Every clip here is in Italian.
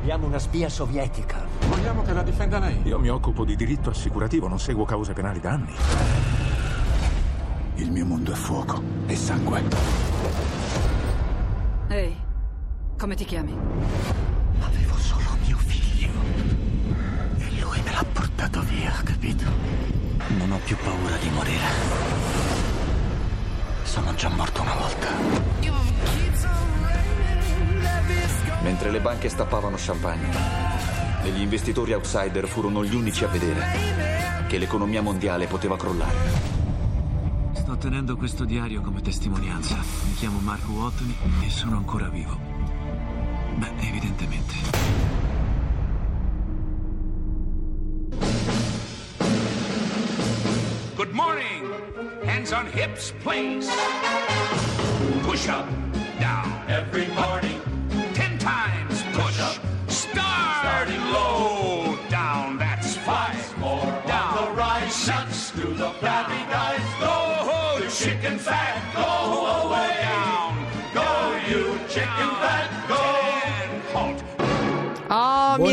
Abbiamo una spia sovietica. Vogliamo che la difenda lei? Io mi occupo di diritto assicurativo, non seguo cause penali da anni. Il mio mondo è fuoco e sangue. Ehi, come ti chiami? Avevo solo mio figlio. E lui me l'ha portato via, capito? Non ho più paura di morire. Sono già morto una volta. Mentre le banche stappavano champagne e gli investitori outsider furono gli unici a vedere che l'economia mondiale poteva crollare. Sto tenendo questo diario come testimonianza. Mi chiamo Mark Watney e sono ancora vivo. Beh, evidentemente. Good morning. Hands on hips, please. Push up, down. Every morning. Times push. up. Start. Starting low. Down, that's five. more down. The rise. Six. To the flabby guys. Go, the chicken fat. Go away.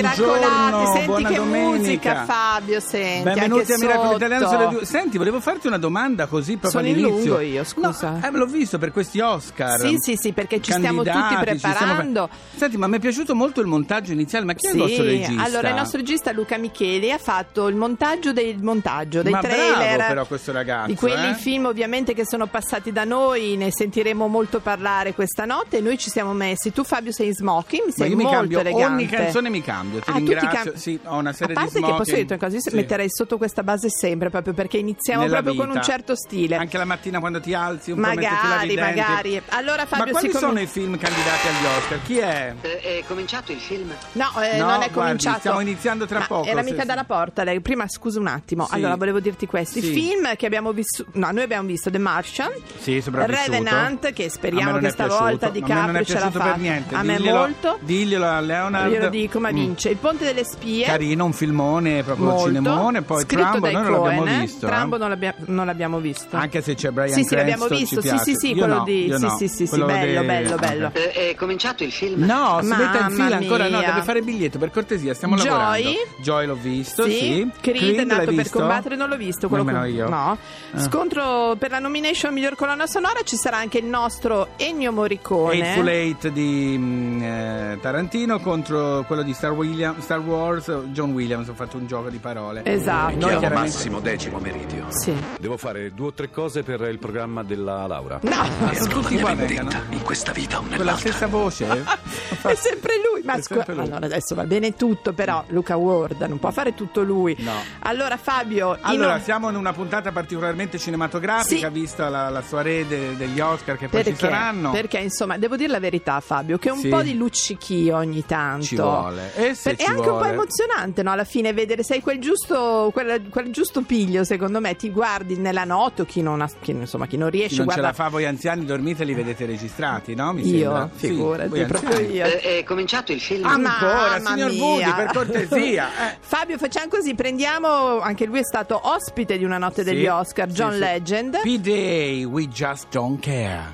Miracolati, senti buona che domenica. musica Fabio, senti. Benvenuti a Miracolo. Italiano sulle due. Senti, volevo farti una domanda così proprio Sono in all'inizio. lungo io, scusa. No, eh, l'ho visto per questi Oscar. Sì, sì, sì, perché ci stiamo tutti ci stiamo- preparando. Senti, ma mi è piaciuto molto il montaggio iniziale. Ma chi è il Sì, vostro regista? allora il nostro regista Luca Micheli ha fatto il montaggio del montaggio dei ma trailer bravo però questo ragazzo. di quelli eh? film ovviamente che sono passati da noi, ne sentiremo molto parlare questa notte noi ci siamo messi. Tu Fabio sei in smoking, Ma sei io mi molto cambio, elegante. ogni canzone mi cambio, ti Ah, ti ringrazio. cambi- Sì, ho una serie A di parte che posso dire così Sì. metterei sotto questa base sempre proprio perché iniziamo Nella proprio con un vita. certo stile. Anche la mattina quando ti alzi un po' ti Magari, denti. magari. Allora Fabio Ma quali siccome- sono i film candidati agli Oscar? Chi è? è cominciato il film? No, eh, No, non è guardi, cominciato. stiamo iniziando tra Ma poco, Era mica sì. dalla porta. Lei. Prima, scusa un attimo. Sì. Allora, volevo dirti questo: Sì. i film che abbiamo visto. No, noi abbiamo visto The Martian, Sì. Revenant, che A speriamo che stavolta di A me non è Caprio ce la piaciuto fa. per niente. A me Diglielo- molto. Diglielo a Leonard. Glielo dico, ma Mm. Vince. Il Ponte delle Spie. Carino, un filmone, proprio Molto. cinemone. Poi Scritto Trumbo, dai noi non l'abbiamo eh. visto. eh. Trumbo non, l'abbia- non l'abbiamo visto. Anche se c'è Brian Sì, sì, l'abbiamo Cranston, visto. Sì, sì, sì, quello no, di. Sì, no. sì, sì, sì, Quello bello, di- bello, bello. Eh, è cominciato il film? No, si metta in Mamma fila ancora, no, deve fare biglietto per cortesia, stiamo Joy? lavorando. Joy l'ho visto, sì. Sì, Creed, Creed nato l'hai per visto? combattere, non l'ho visto. Quello Nemmeno io. No. Ah. Scontro per la nomination miglior colonna sonora ci sarà anche il nostro Ennio Morricone. Hateful Eight di mm, eh, Tarantino contro quello di Star, William- Star Wars, John Williams, ho fatto un gioco di parole. Esatto. Noi chiaramente- Massimo decimo meridio. Sì. Devo fare due o tre cose per il programma della Laura. No, sono tutti qua in questa vita o Quella nell'altra. stessa voce? è sempre lui. Ma scu- sempre lui. allora adesso va bene tutto, però Luca Ward non può fare tutto lui. No. Allora Fabio, in- Allora, siamo in una puntata particolarmente cinematografica, Sì. vista la, la soirée degli Oscar che poi perché? ci saranno. Perché insomma, devo dire la verità, Fabio, che un Sì. po' di luccichio ogni tanto. Ci vuole. E se è anche un po' vuole. emozionante, no? Alla fine vedere sei quel giusto, quel, quel giusto piglio, secondo me, ti guardi nella notte chi non, ha, chi, insomma, chi non riesce Chi non ce guarda la fa, voi anziani dormite li vedete registrati, no? Mi io, sembra. Sì, figurati, voi proprio io. Eh, è cominciato il film? Ancora, Mamma signor mia. Budi, per cortesia. eh. Fabio, facciamo così, prendiamo, anche lui è stato ospite di una notte Sì, degli Oscar, sì, John sì. Legend. PDA, we just don't care.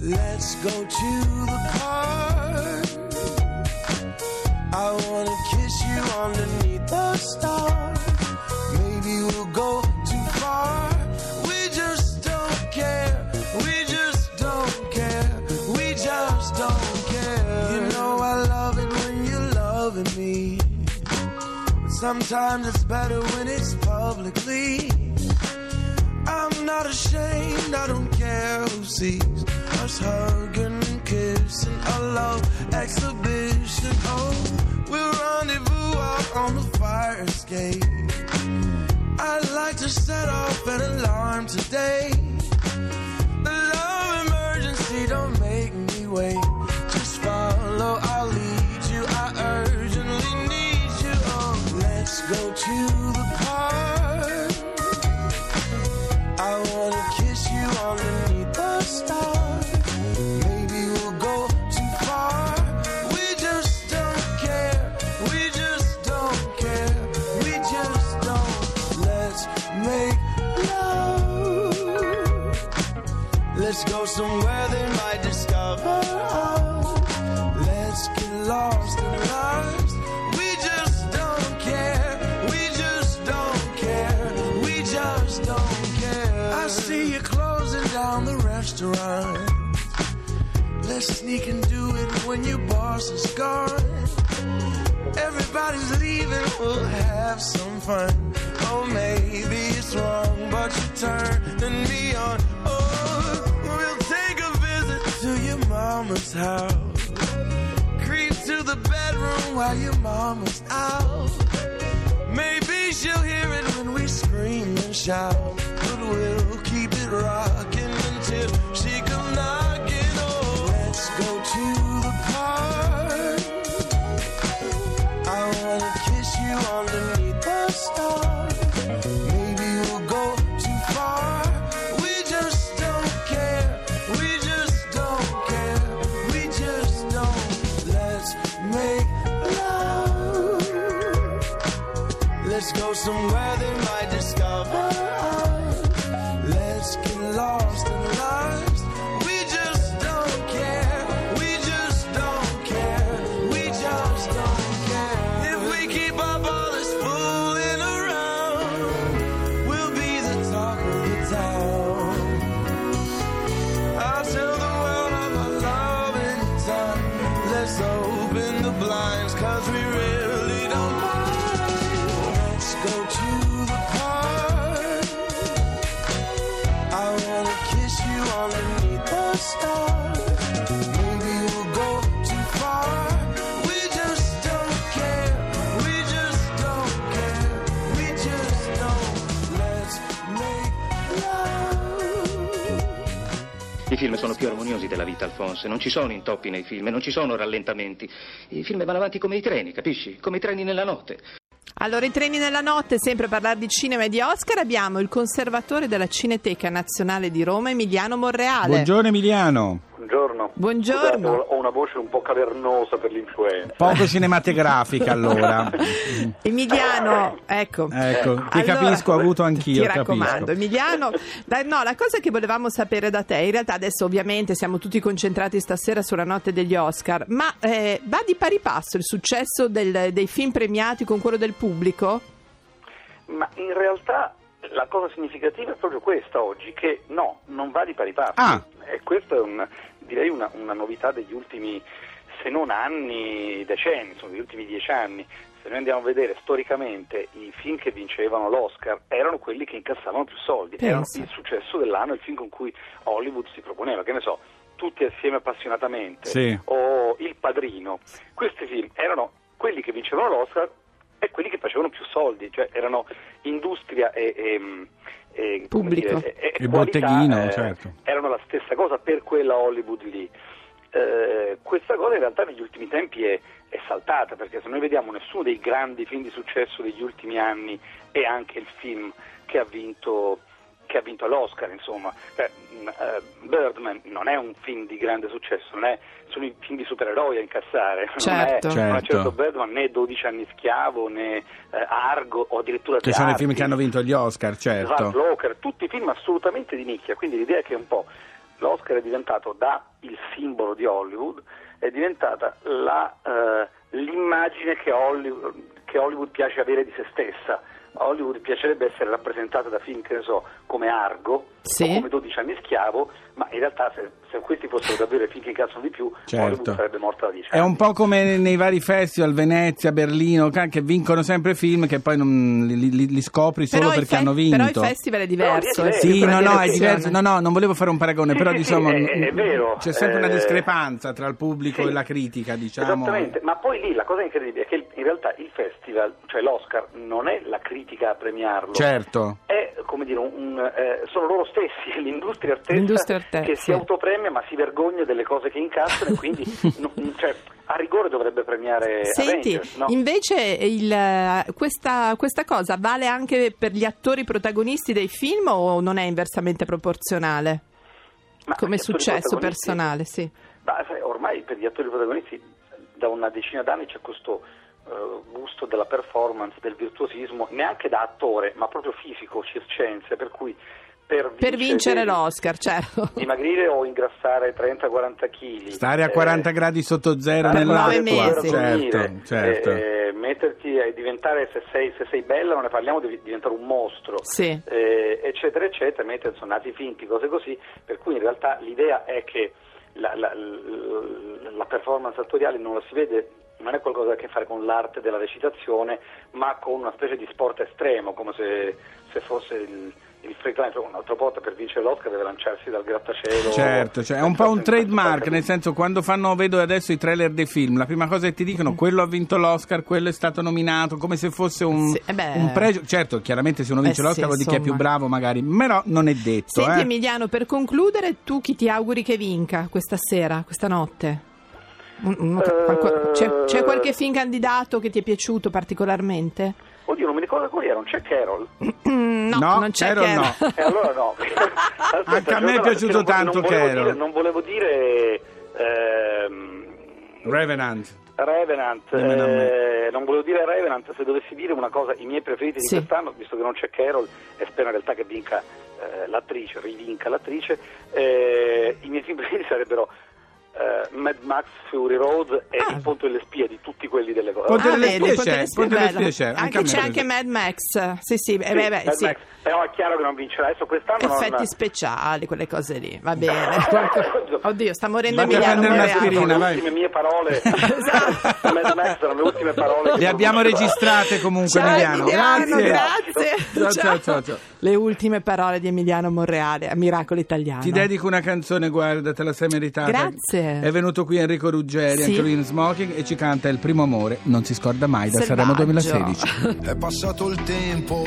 Let's go to the park. I wanna kiss you underneath the stars. Maybe we'll go too far. We just don't care. We just don't care. We just don't care. You know I love it when you're loving me. But sometimes it's better when it's publicly. I'm not ashamed, I don't care who sees us hugging and kissing. A love exhibition. An alarm today. Sneak and do it when your boss is gone. Everybody's leaving, we'll have some fun. Oh, maybe it's wrong, but you turning me on. Oh, we'll take a visit to your mama's house. Creep to the bedroom while your mama's out. Maybe she'll hear it when we scream and shout. But we'll keep it rocking until film sono più armoniosi della vita, Alfonso. Non ci sono intoppi nei film, non ci sono rallentamenti. I film vanno avanti come i treni, capisci? Come i treni nella notte. Allora, i treni nella notte, sempre a parlare di cinema e di Oscar, abbiamo il conservatore della Cineteca Nazionale di Roma, Emiliano Monreale. Buongiorno Emiliano. Buongiorno. Buongiorno. Scusate, ho una voce un po' cavernosa per l'influenza. Poco cinematografica allora. Emiliano, ecco. Ecco, ti Allora, capisco, ho avuto anch'io. Ti capisco. raccomando, Emiliano. la- no, la cosa che volevamo sapere da te, in realtà adesso ovviamente siamo tutti concentrati stasera sulla notte degli Oscar, ma eh, va di pari passo il successo del- dei film premiati con quello del pubblico? Ma in realtà la cosa significativa è proprio questa oggi, che no, non va di pari passo. Ah. E questa è un- direi una, una novità degli ultimi, se non anni, decenni, insomma, degli ultimi dieci anni. Se noi andiamo a vedere storicamente i film che vincevano l'Oscar erano quelli che incassavano più soldi, erano Pensa. il successo dell'anno, il film con cui Hollywood si proponeva, che ne so, tutti assieme appassionatamente Sì. o Il Padrino. Questi film erano quelli che vincevano l'Oscar e quelli che facevano più soldi, cioè erano industria e, e- e- Pubblico. dire, e, e qualità, botteghino, eh, certo. erano la stessa cosa per quella Hollywood lì. Eh, questa cosa in realtà negli ultimi tempi è, è saltata perché se noi vediamo nessuno dei grandi film di successo degli ultimi anni è anche il film che ha vinto che ha vinto l'Oscar, insomma. Cioè, mh, eh, Birdman non è un film di grande successo, non è, sono i film di supereroi a incassare. Certo. Non, è, non è Certo. certo Birdman né 12 anni schiavo né eh, Argo o addirittura Che sono i film che hanno vinto gli Oscar, certo. Buzz Walker, tutti film assolutamente di nicchia, quindi l'idea è che un po' l'Oscar è diventato da il simbolo di Hollywood, è diventata la, eh, l'immagine che Hollywood, che Hollywood piace avere di se stessa. A Hollywood piacerebbe essere rappresentata da film, che ne so, come Argo Sì. o come 12 anni schiavo, ma in realtà se, se questi fossero davvero i film che incassano di più, Certo. Hollywood sarebbe morta da 10 È anni. un po' come nei vari festival, Venezia, Berlino, che vincono sempre film che poi non li, li- li scopri solo Però perché fe- hanno vinto. Però il festival è diverso. No, eh. Sì, no, no, è diverso. No, no, non volevo fare un paragone, Sì, però sì, diciamo sì, è- è vero. c'è sempre una Eh, discrepanza tra il pubblico sì. e la critica, diciamo. Esattamente, ma poi lì la cosa incredibile è realtà il festival, cioè l'Oscar, non è la critica a premiarlo, Certo. è come dire, un, un, eh, sono loro stessi, l'industria stessa L'industria stessa, che si autopremia ma si vergogna delle cose che incassano e quindi no- cioè, a rigore dovrebbe premiare Senti, Avengers, no? invece il, eh, questa, questa cosa vale anche per gli attori protagonisti dei film o non è inversamente proporzionale? Ma Come successo personale, sì. Ma sai, ormai per gli attori protagonisti da una decina d'anni c'è questo gusto della performance, del virtuosismo, neanche da attore, ma proprio fisico, circense, per cui per Per vincere devi l'Oscar, certo. Dimagrire o ingrassare 30-40 kg. Stare a 40 gradi sotto zero per nell'acqua. Certo, certo. Eh, metterti e diventare, se sei, se sei bella, non ne parliamo, devi diventare un mostro, Sì. eh, eccetera, eccetera, mettere insomma, nati finti, cose così, per cui in realtà l'idea è che la, la- la- la performance attoriale non la si vede, non è qualcosa che ha a che fare con l'arte della recitazione, ma con una specie di sport estremo, come se, se fosse il, il free climb, Cioè, un altro pot per vincere l'Oscar deve lanciarsi dal grattacielo. Certo, cioè, è un po' un trademark, nel senso quando fanno, vedo adesso i trailer dei film, la prima cosa che ti dicono, quello ha vinto l'Oscar, quello è stato nominato, come se fosse un, Sì, eh beh. un pregio. Certo, chiaramente se uno vince Eh l'Oscar sì, vuol dire che è più bravo magari, però non è detto. Senti eh. Emiliano, per concludere, tu chi ti auguri che vinca questa sera, questa notte? C'è, c'è qualche film candidato che ti è piaciuto particolarmente? Oddio, non mi ricordo qual era, non c'è Carol. No, No, non c'è Carol Carol. no. E allora no. Aspetta, Anche a me è piaciuto tanto non Carol. dire- non volevo dire... ehm, Revenant. Revenant, eh, non volevo dire Revenant, se dovessi dire una cosa, i miei preferiti Sì. di quest'anno, visto che non c'è Carol, e spero in realtà che vinca eh, l'attrice, rivinca l'attrice, eh, i miei film preferiti sarebbero eh, Mad Max Fury Road e Ah. Il Ponte delle Spie di tutti quelli delle cose. Ponte Ah, delle Spie c'è, delle Spie Ponte delle è. Spie c'è, anche Anche c'è anche Mad Max. Sì, sì, eh, beh, beh, Mad sì. Max. però è chiaro che non vincerà. Adesso quest'anno non- Effetti speciali, quelle cose lì. Va bene. Oddio, sta morendo Emiliano un'aspirina, le ultime mie parole Esatto. Mad Max sono le ultime parole Le abbiamo registrate comunque Ciao Emiliano. Emiliano, Grazie. grazie. Ciao, ciao, ciao, ciao. Le ultime parole di Emiliano Monreale a Miracolo Italiano. Ti dedico una canzone, guarda, te la sei meritata. Grazie. È venuto qui Enrico Ruggeri, Sì. anche lui in smoking, e ci canta Il primo amore, non si scorda mai da Sanremo Selvaggio. 2016. È passato il tempo,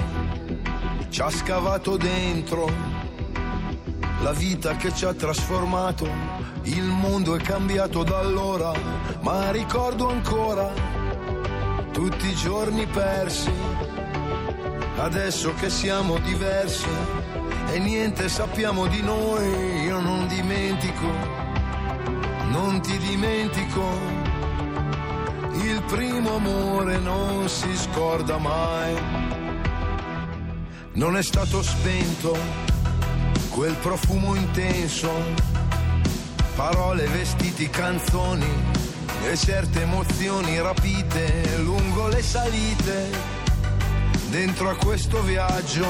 ci ha scavato dentro. La vita che ci ha trasformato, il mondo è cambiato da allora, ma ricordo ancora tutti i giorni persi. Adesso che siamo diversi e niente sappiamo di noi, io non dimentico, non ti dimentico. Il primo amore non si scorda mai. Non è stato spento quel profumo intenso, parole, vestiti, canzoni e certe emozioni rapite lungo le salite. Dentro a questo viaggio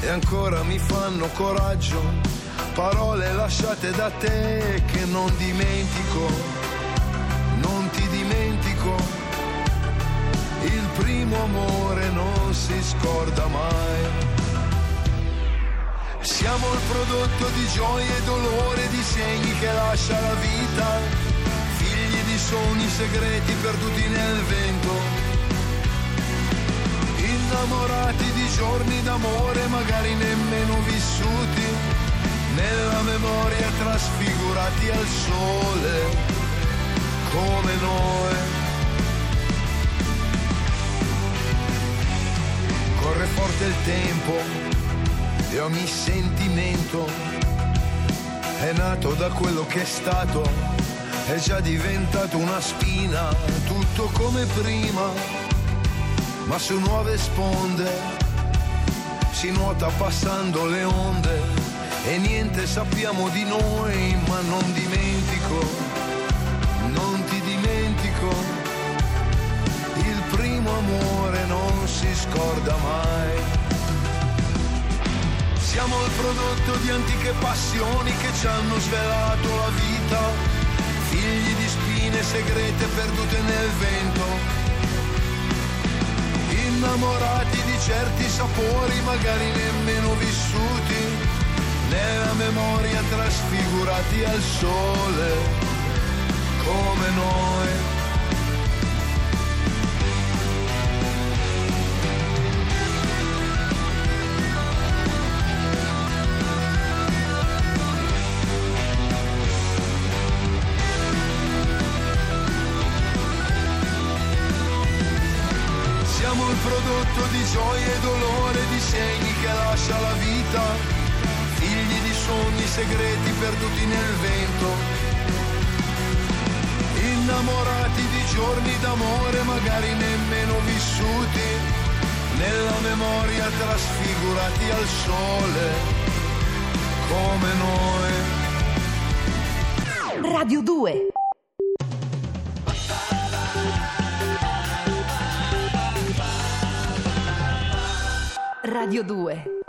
e ancora mi fanno coraggio, parole lasciate da te che non dimentico non ti dimentico, il primo amore non si scorda mai. Siamo il prodotto di gioie e dolore, di segni che lascia la vita, figli di sogni segreti perduti nel vento. Innamorati di giorni d'amore magari nemmeno vissuti, nella memoria trasfigurati al sole come noi. Corre forte il tempo e ogni sentimento è nato da quello che è stato, è già diventato una spina, tutto come prima, ma su nuove sponde si nuota passando le onde e niente sappiamo di noi, ma non dimentico non ti dimentico, il primo amore non si scorda mai. Siamo il prodotto di antiche passioni che ci hanno svelato la vita, figli di spine segrete perdute nel vento, innamorati di certi sapori magari nemmeno vissuti, nella memoria trasfigurati al sole come noi. Segreti perduti nel vento. Innamorati di giorni d'amore magari nemmeno vissuti, nella memoria trasfigurati al sole, come noi. Radio 2 Radio 2